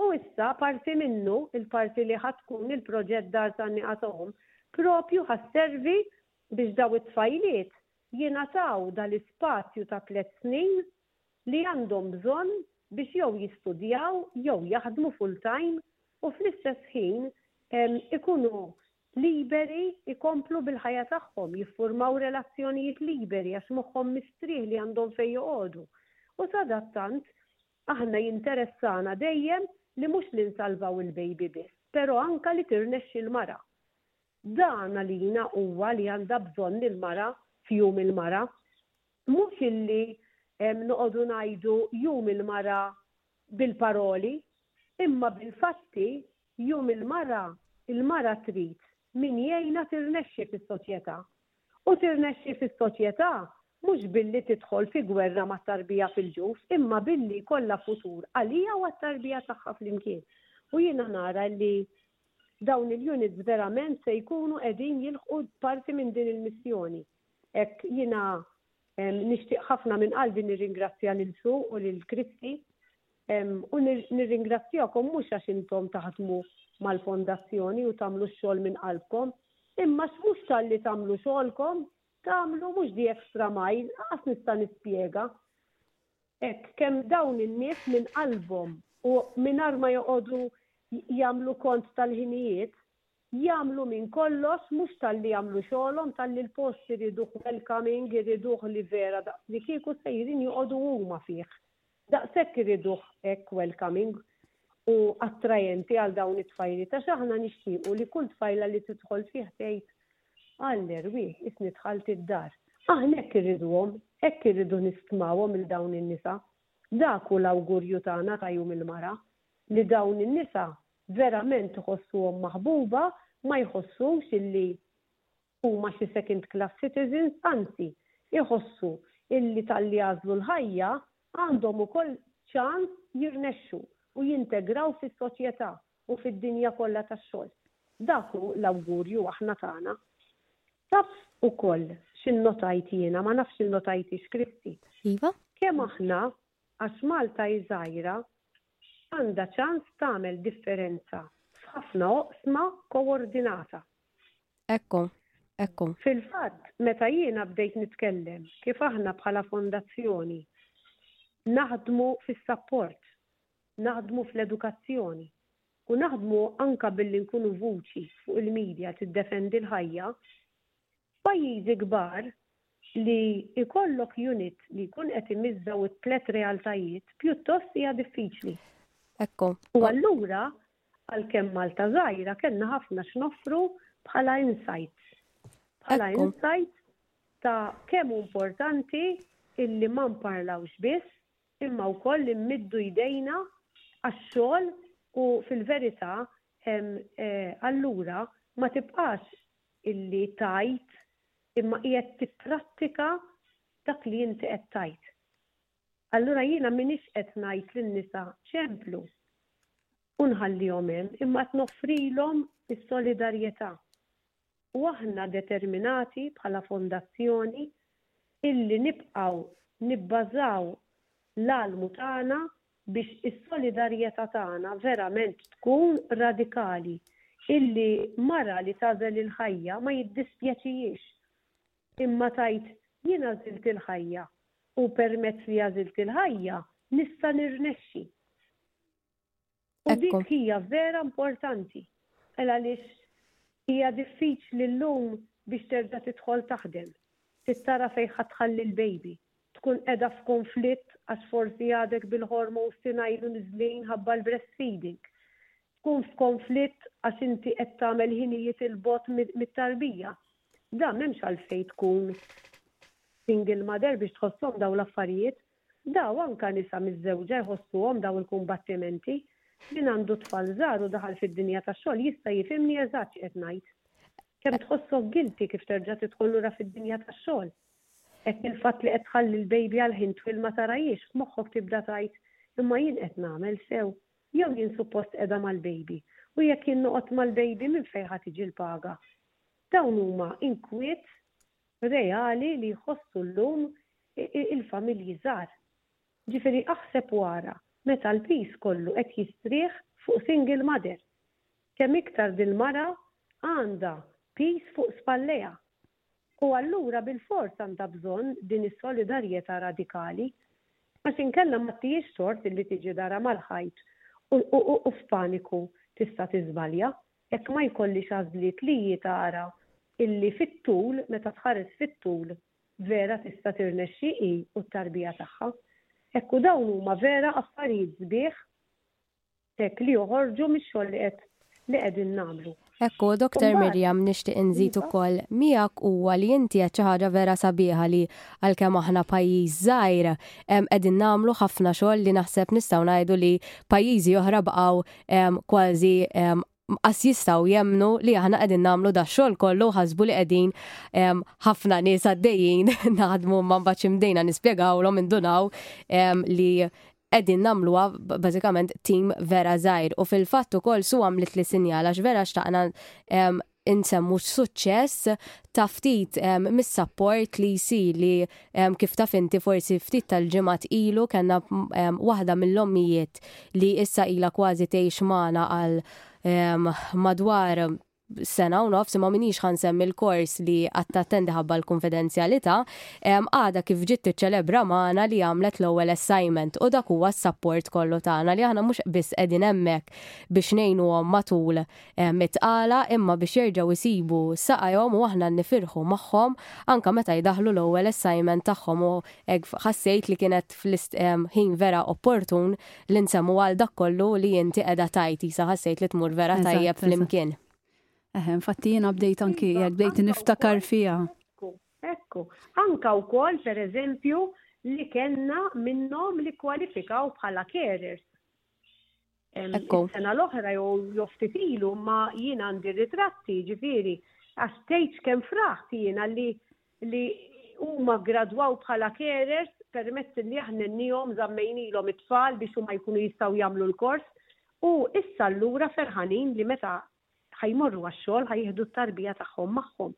U issa, parti minnu, il-parti li ħa tkun il-proġett Dar ta' Nieqas Home, proprju ħa sservi biex dawn it-tfajliet jingħataw dan l-ispazju ta' tliet snin li għandhom bżonn biex jew jistudjaw jew jaħdmu full-time u fl-istess ħin ikunu liberi jkomplu bil-ħajja tagħhom, jiffurmaw relazzjonijiet liberi għax moħħhom mistrieħ li għandhom fejn joqogħdu. U sadattant, aħna jinteressana dejjem li mhux li nsalvaw il-baby biss, però anke li tirnexxi l-mara. Dan għalina huwa li għandha bżonn il-mara f'Jum il-Mara. Mhux illi noqogħdu ngħidu Jum il-Mara bil-paroli, imma bil-fatti Jum il-Mara, il-mara trid min jgħinha tirnexxi fis-soċjetà. U tirnexxi fis-soċjetà mhux billi tidħol fi gwerra mat-tarbija fil-ġuf imma billi jkollha futur għaliha u għat-tarbija tagħha flimkien. U jiena nara li dawn il-units verament se jkunu qegħdin jilħqu parti minn din il-missjoni. Hekk jiena nixtieq ħafna minn qalbi nirringrazzja lil Sue u lil Christy U nirringrazzjakom mhux għax intom taħdmu mal-Fondazzjoni u tagħmlu x-xogħol minn qalbkom, imma għax mhux talli tagħmlu xogħolkom, tagħmlu mhux the extra mile, lanqas nista' nispjega hekk kemm dawn in-nies minn qalbhom u mingħajr ma joqogħdu jagħmlu kont tal-ħinijiet, jagħmlu minn kollox mhux talli jagħmlu xogħolhom, talli l-post iriduh welcoming, iriduh li vera daqslikieku sejrin joqogħdu huma fih. Daqshekk irriduh hekk welcoming u attrajenti għal dawn it-tfajliet għax aħna nixtiequ li kull tfajla li tidħol fih tgħid, All'erwieħ, isni dħalt id-dar. Aħna hekk irriduhom, hekk irridu nistmawhom lil dawn in-nisa. Dak hu l-awgurju tagħna ta' Jum il-Mara, li dawn in-nisa verament iħossuhom maħbuba, ma jħossux illi Huma xi second class citizens, anzi, iħossu illi talli għażlu l-ħajja, għandhom ukoll ċans jirnexxu u jintegraw fis-soċjetà u fid-dinja kollha tax-xogħol. Dak hu l-awgurju aħna tagħna. Taf ukoll x'innotajt jiena, ma nafx innotajtix Kristy? Iva. Kemm aħna, għax Malta hi żgħira, għandha ċans tagħmel differenza f'ħafna oqsma kowordinata. Ekku, ekku. Fil-fatt, meta jiena bdejt nitkellem kif aħna bħala fondazzjoni naħdmu fis-sapport, naħdmu fl-edukazzjoni u naħdmu anke billi nkunu vuċi fuq il-midja tiddefendi l-ħajja, f'pajjiżi kbar Li jkollok unit li jkun qed imiżża wiċċ tliet realtajiet pjuttost hija diffiċli. Ekku. U allura, għalkemm Malta żgħira, kellna ħafna x'noffru bħala insights. Bħala insights ta' kemm hu importanti illi ma nparlawx biss, imma wkoll li nmiddu jdejna għax-xogħol u fil-verità allura ma tibqax illi tgħid imma qiegħed tipprattika dak li inti qed tgħid. Allura jiena m'iniex qed ngħid lin-nisa ċemplu u nħallihom hemm, imma qed noffrilhom is-solidarjetà. U aħna determinati bħala fondazzjoni illi nibqgħu nibbażaw l-għalmu tagħna biex is-solidarjetà tagħna verament tkun radikali, illi mara li tagħżel il-ħajja ma jiddispjaċihiex, imma tgħid, jien għażilt il-ħajja u permezz li għażilt il-ħajja nista' nirnexxi. U dik hija vera importanti, għal għaliex hija diffiċli llum biex terġa' tidħol taħdem, trid tara fejn ħa tħalli l-baby, Tkun qiegħda f'konflitt għax forsi għadek bil-hormones tingħid u niżlin ħabba l-breastfeeding. Tkun f'konflitt għax inti qed tagħmel ħinijiet 'il bogħod mit-tarbija. Da m'hemmx għalfejn tkun single mother biex tħosshom dawn l-affarijiet. Da u anke nisa miżżewġa jħossuhom dawn il-kumbattimenti. Min għandu tfal żgħar u daħal fid-dinja tax-xogħol jista' jifhimni eżatt x'qed ngħid. Kemm tħossok guilty kif terġa' tidħol lura fid-dinja tax-xogħol. Hekk fil-fatt li qed tħalli l-baby għal ħin twil ma tarahiex, f'moħħok tibda tgħid, Imma jien qed nagħmel sew? Jew jien suppost qiegħda mal-baby? U jekk jien noqgħod mal-baby minn fejn ħa tiġi l-paga? Dawn huma inkwiet reali li jħossu llum il-familji żgħar. Ġifieri aħseb u ara, meta l-piż kollu qed jistrieħ fuq single mother. Kemm iktar dil-mara għandha piż fuq spallejha. u allura bilfors għandha bżonn din is-solidarjetà radikali. Għax inkella ma ttiehiex tort illi tiġi darha mal-ħajt u f'paniku tista' tiżbalja, jekk ma jkollhiex għażliet li hi tara illi fit-tul, meta tħares fit-tul, vera tista' tirnexxi hi u t-tarbija tagħha. Ekku dawn huma vera affarijiet sbieħ. Hekk li joħorġu mix-xogħol li qed li qegħdin nagħmlu. Hekk hu Doctor Miriam nixtieq inżid ukoll miegħek huwa li inti għedt xi ħaġa vera sabiħa li għalkemm aħna pajjiż żgħir qegħdin nagħmlu ħafna xogħol li naħseb nistgħu ngħidu li pajjiżi oħra baqgħu kważi mqas jistgħu jemmnu li aħna qegħdin nagħmlu da xogħol kollu ħasbu li qegħdin ħafna nies għaddejjin naħdmu ma mbagħad imdejna nispjegawlhom indunaw li qegħdin nagħmluha bażikament tim vera żgħir u fil-fatt ukoll su għamlet li sinjal għax vera xtaqna insemmu suċċess ta' ftit mis-sapport li jsir li Kif taf inti forsi ftit tal-ġimgħat ilu kellna waħda mill-ommijiet li issa ilha kważi tgħix magħna għal madwar sena u nofs imma minix ħansemmi l-kors li qatt tattendi ħabba l-kunfidenzjalità, għadha kif ġiet tiċċelebra magħna li għamlet l-ewwel assignment u dak huwa s-sapport kollu tagħna li aħna mhux biss qegħdin hemmhekk biex ngħinuhom matul mitqala imma biex jerġgħu jsibu saqajhom u aħna nifirħu magħhom anke meta jdaħħlu l-ewwel assignment tagħhom u hekk ħassejt li kienet ħin vera opportun li nsemmu għal dak kollu li inti qiegħda tgħid qisha ħassejt li tmur vera tajjeb flimkien. Eħe, infatti jiena bdejt anki jekk bdejt niftakar fiha. Ekku, anka wkoll pereżempju li kellna minnhom li kwalifikaw bħala carers. Ekku. Sena l-oħra jew ftit ilu ma jien għandi ritratti ġifieri għax tgħidx kemm fraħt jiena li li huma gradwaw bħala carers permezz li aħna nihom żammejnilhom it-tfal biex huma jkunu jistgħu jagħmlu l-kors u issa allura ferħanin li meta ħa jmorru għax-xogħol, ħa jieħdu t-tarbija tagħhom magħhom.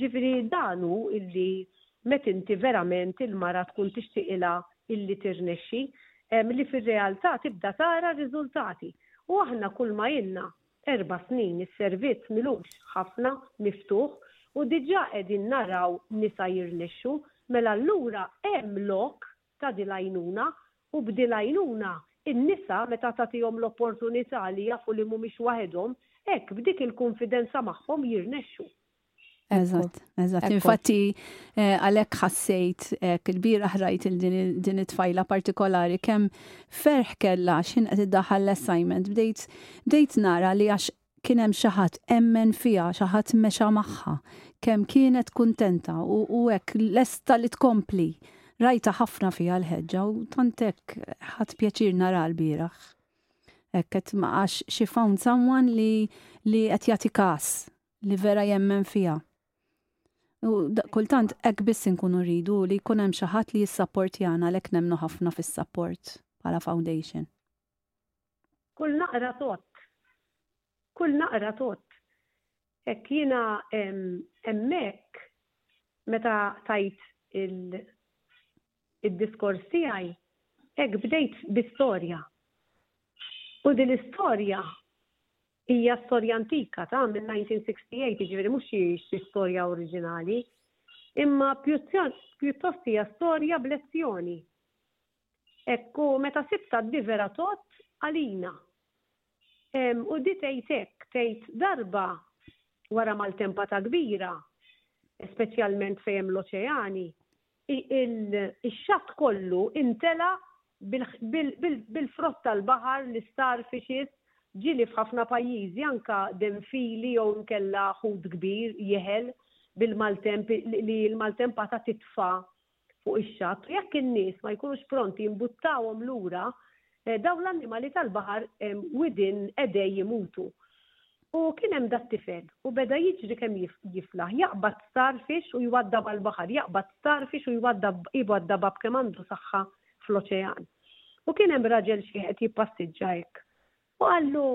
Ġifieri dan hu illi meta inti verament il-mara tkun tixtiqilha illi tirnexxi, li fir-realtà tibda tara r-riżultati. U aħna kulma ilna erba' snin is-servizz milux ħafna miftuħ u diġà qegħdin naraw nisa jirnexxu, mela allura hemm lok ta' dil-għajnuna u b'dil-għajnuna n-nisa meta tagħtihom l-opportunità li jafu li mhumiex waħedhom, hekk b'dik il-kunfidenza magħhom jirnexxu. Eżatt, eżatt. Infatti għalhekk ħassejt hekk ilbieraħ rajt il din it-tfajla partikolari kemm ferħ kellha għax kien qed iddaħħal l-assignment bdejt bdejt nara li għax Kien hemm xi ħadd emmen fiha, xi ħadd mexa magħha. Kemm kienet kuntenta u, u hekk lesta li tkompli. Rajta ħafna fiha l-ħeġġa u tant hekk ħadd pjaċir nara l-bieraħ. Hekk qed għax xi found someone li li qed jagħti każ li vera jemmen fiha. U kultant hekk biss inkunu rridu li jkun hemm xi ħadd li jissapportjana għalhekk nemmnu ħafna fis-sapport bħala foundation. Kull naqra tgħodd. Kull naqra tgħodd. Hekk jiena hemmhekk meta tajt id-diskors tiegħi hekk bdejt bi storja. U din l-istorja hija storja antika ta' minn 1968, jiġifieri mhux xi storja oriġinali, imma pjuttost hija storja b'lezzjoni. Hekk, u meta sibt tgħaddi vera tgħodd għalina. U di tgħid hekk, tgħid darba wara maltempata kbira, speċjalment fejn hemm l-oċeani, ix-xatt kollu imtela' bil-frott tal-baħar, l-istar fishes, ġieli f'ħafna pajjiżi anke denfili jew inkella ħut kbir jeħel bil-maltemp li l-maltempata titfa' fuq ix-xatt u jekk in-nies ma jkunux pronti jimbuttawhom lura, dawn l-annimali tal-baħar widien qedej imutu. U kien hemm dat-tifel, u beda jiġri kemm jiflaħ, jaqbad starfix u jwaddab għall-baħar, jaqbad starfix u jwaddab iwaddab għab kemm għandu saħħa fl-oċean. U kien hemm raġel xieħ qed jippassiġġa hekk. U qallu,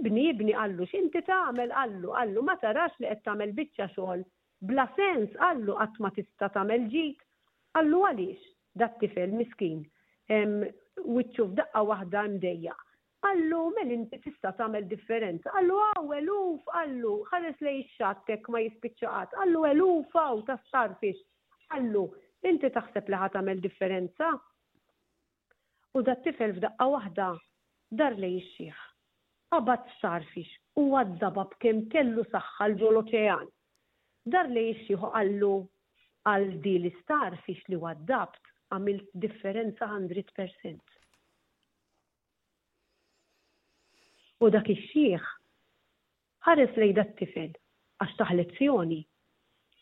Ibni, ibni, qallu, x'inti tagħmel? qallu, qallu, ma tarax li qed tagħmel biċċa xogħol Bla sens qallu qatt ma tista' tagħmel ġid? Qallu għaliex? Dat-tifel miskin wiċċu f'daqqa waħda imdejjaq. Qallu mel inti tista' tagħmel differenza. Qallu hawn eluf qallu ħares lejn ix-xatt hekk ma jispiċċa qatt qallu eluf hawn ta' starfix. Qallu inti taħseb li ħa tagħmel differenza? U dat-tifel f'daqqa waħda dar lejn ix-xiħ. Qabad starfix u għazza b'għab kemm kellu saħħa 'l ġo l-oċean. Dar lejn ix-xiħ u qallu, Għal di l-istarfix li għaddabt għamilt differenza hundred percent. U dak ix-xiħ Ħares lejn dat-tifel, għax tah lezzjoni,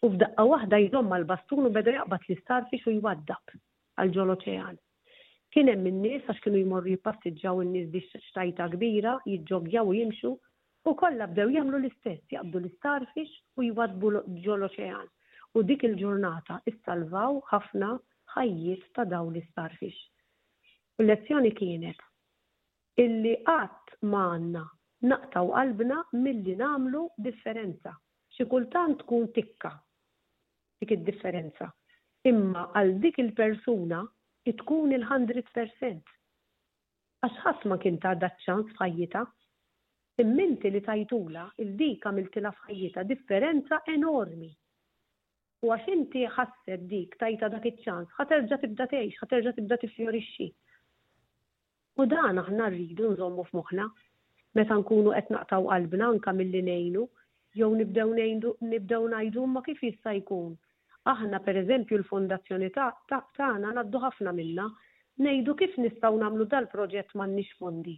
u f'daqqa waħda jżomm mal-bastun u beda jaqbad l-istarfix u jwaddab għal ġol-oċean. Kien hemm in-nies għax kienu jmorru jippassiġġaw in-nies biex xtajta kbira, jiġġoggjaw u jimxu, u kollha bdew jagħmlu l-istess, jaqbdu l-istarfix u jwaddbu ġol-oċean, u dik il-ġurnata ssalvaw ħafna ħajjiet ta' dawn l-istarfix. U l-lezzjoni kienet, illi qatt ma għandna naqtgħu qalbna milli nagħmlu differenza. Xi kultant tkun tikka dik id-differenza, imma għal dik il-persuna hi tkun il-hundred percent. Għax ħadd ma kien tagħha daċ-ċans f'ħajjitha. Imma inti li tajtulha, il-dik għamiltilha f'ħajjitha differenza enormi. U għax inti ħasset dik, tajtha dak iċ-ċans, ħa terġa' tibda tgħix, ħa terġa' tibda tiffjorixxi. U dan aħna rridu nżommu f'moħħna meta nkunu qed naqtgħu qalbna anke milli ngħinu jew nibdew ngħidu nibdew ngħidu imma kif jista' jkun? Aħna pereżempju l-fondazzjoni ta' ta' tagħna ngħaddu ħafna minnha ngħidu kif nistgħu nagħmlu dal-proġett m'għandniex fondi.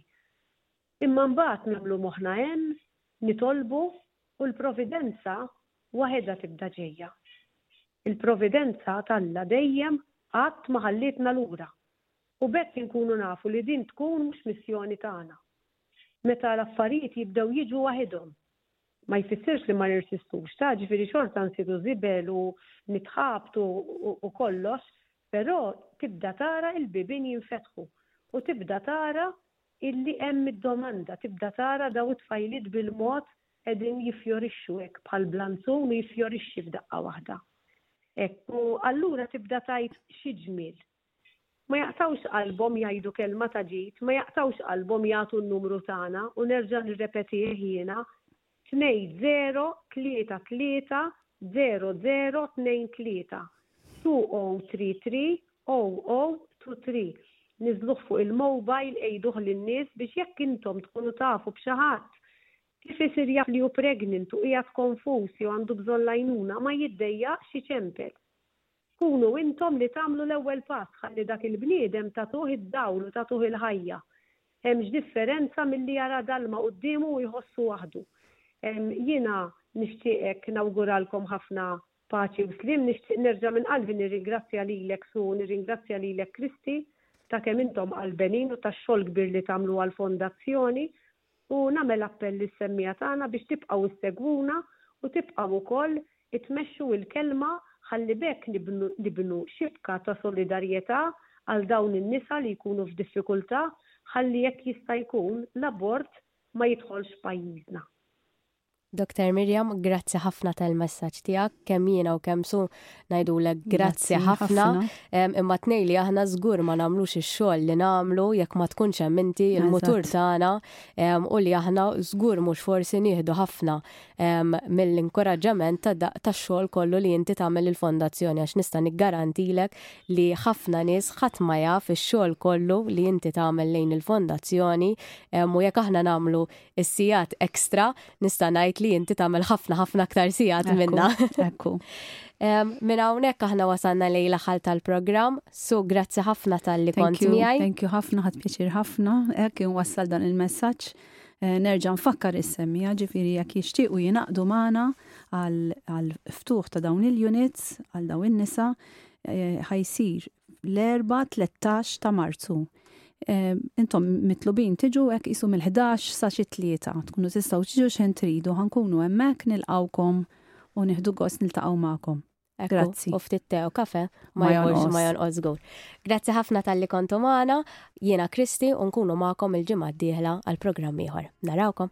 Imma mbagħad nagħmlu moħħna hemm, nitolbu u l-providenza waħedha tibda ġejja. Il-providenza t'Alla dejjem qatt ma ħallietna lura. u b'hekk inkunu nafu li din tkun mhux missjoni tagħna. Meta l-affarijiet jibdew jiġu waħidhom, ma jfissirx li ma nirsistux, ta, ġifieri xorta nsidu żibel u nitħabtu u kollox, però tibda tara il-bibien jinfetħu u tibda tara illi hemm id-domanda, tibda tara daw it-tfajliet bil-mod qegħdin jiffjorixxu hekk bħal blanzun u jiffjorixxi f'daqqa waħda. Hekk, u allura tibda tgħid xi ġmiel Ma jaqtgħux qalbhom jgħidu kelma ta' ġid, ma jaqtgħux qalbhom jagħtu n-numru tagħna u nerġa' nirrepetih jiena, 20330023, 20330023. Niżżluh fuq il-mobile għiduh lin-nies biex jekk intom tkunu tafu b'xi ħadd kif isir jaf li hu pregnant u qiegħed konfuż jew għandu bżonn l-għajnuna ma jiddejjaqx iċempel. Tkunu intom li tagħmlu l-ewwel pass ħalli dak il-bniedem tagħtuh id-dawl u tagħtuh il-ħajja. Hemmx differenza milli jara dalma quddiemu u jħossu waħdu. Jiena nixtieqek nawguralkom ħafna paċi u sliem. Nixtieq nerġa' minn qalbi nirringrazzja lilek Su u nirringrazzja lilek Kristi ta' kemm intom qalbenin u tax-xogħol kbir li tagħmlu għall-Fondazzjoni U nagħmel appell lis-semmiegħa tagħna biex tibqgħu ssegwuna u tibqgħu wkoll itmexxu l-kelma ħalli b'hekk nibnu xibka ta' solidarjetà għal dawn in-nisa li jkunu f'diffikultà ħalli jekk jista' jkun l-abort ma jidħolx pajjiżna. Doktor Miriam, grazzi ħafna tal-messaġġ tiegħek, kemm jiena u kemm su ngħidulek grazzi ħafna. Imma tnej li aħna żgur ma nagħmlux ix-xogħol li nagħmlu jekk ma tkunx hemm inti il-mutur tagħna u li aħna żgur mhux forsi nieħdu ħafna mill-inkuraġġament tax-xogħol kollu li inti tagħmel il-fondazzjoni għax nista' niggarantilek li ħafna nies ħadd ma jaf ix-xogħol kollu li inti tagħmel lejn il-fondazzjoni u jekk aħna nagħmlu Is-sigħat ekstra nista' ngħid li inti tagħmel ħafna ħafna aktar sigħat minna. Ekku. Minn hawnhekk aħna wasanna lejn l-aħħar tal-programm, su grazzi ħafna tal-li kont miegħi. Thank you ħafna ħadd pjaċir ħafna, hekk inwassal dan il-messaġġ. Eh, nerġa' nfakkar is-semmija ġifieri jekk jixtiequ jingħaqdu magħna għal ftuħ ta' dawn il-units għal dawn in-nisa eh, ħajsir l-erba 13 ta' Marzu. Ehm, intom mitlubin tiġu hekk isu mill-11 sa xi tlieta, tkunu tistgħu tiġu xejn tridu, ħankunu hemmhekk nilqawkom u nieħdu gost niltaqgħu magħkom. Grazzi. U ftit te u kafe ma jonqos ma jonqos żgur. Grazzi ħafna tal-li kontu magħna, jiena Kristi u nkunu magħkom il-ġimgħa d-dieħla għal programm ieħor. Narawkom.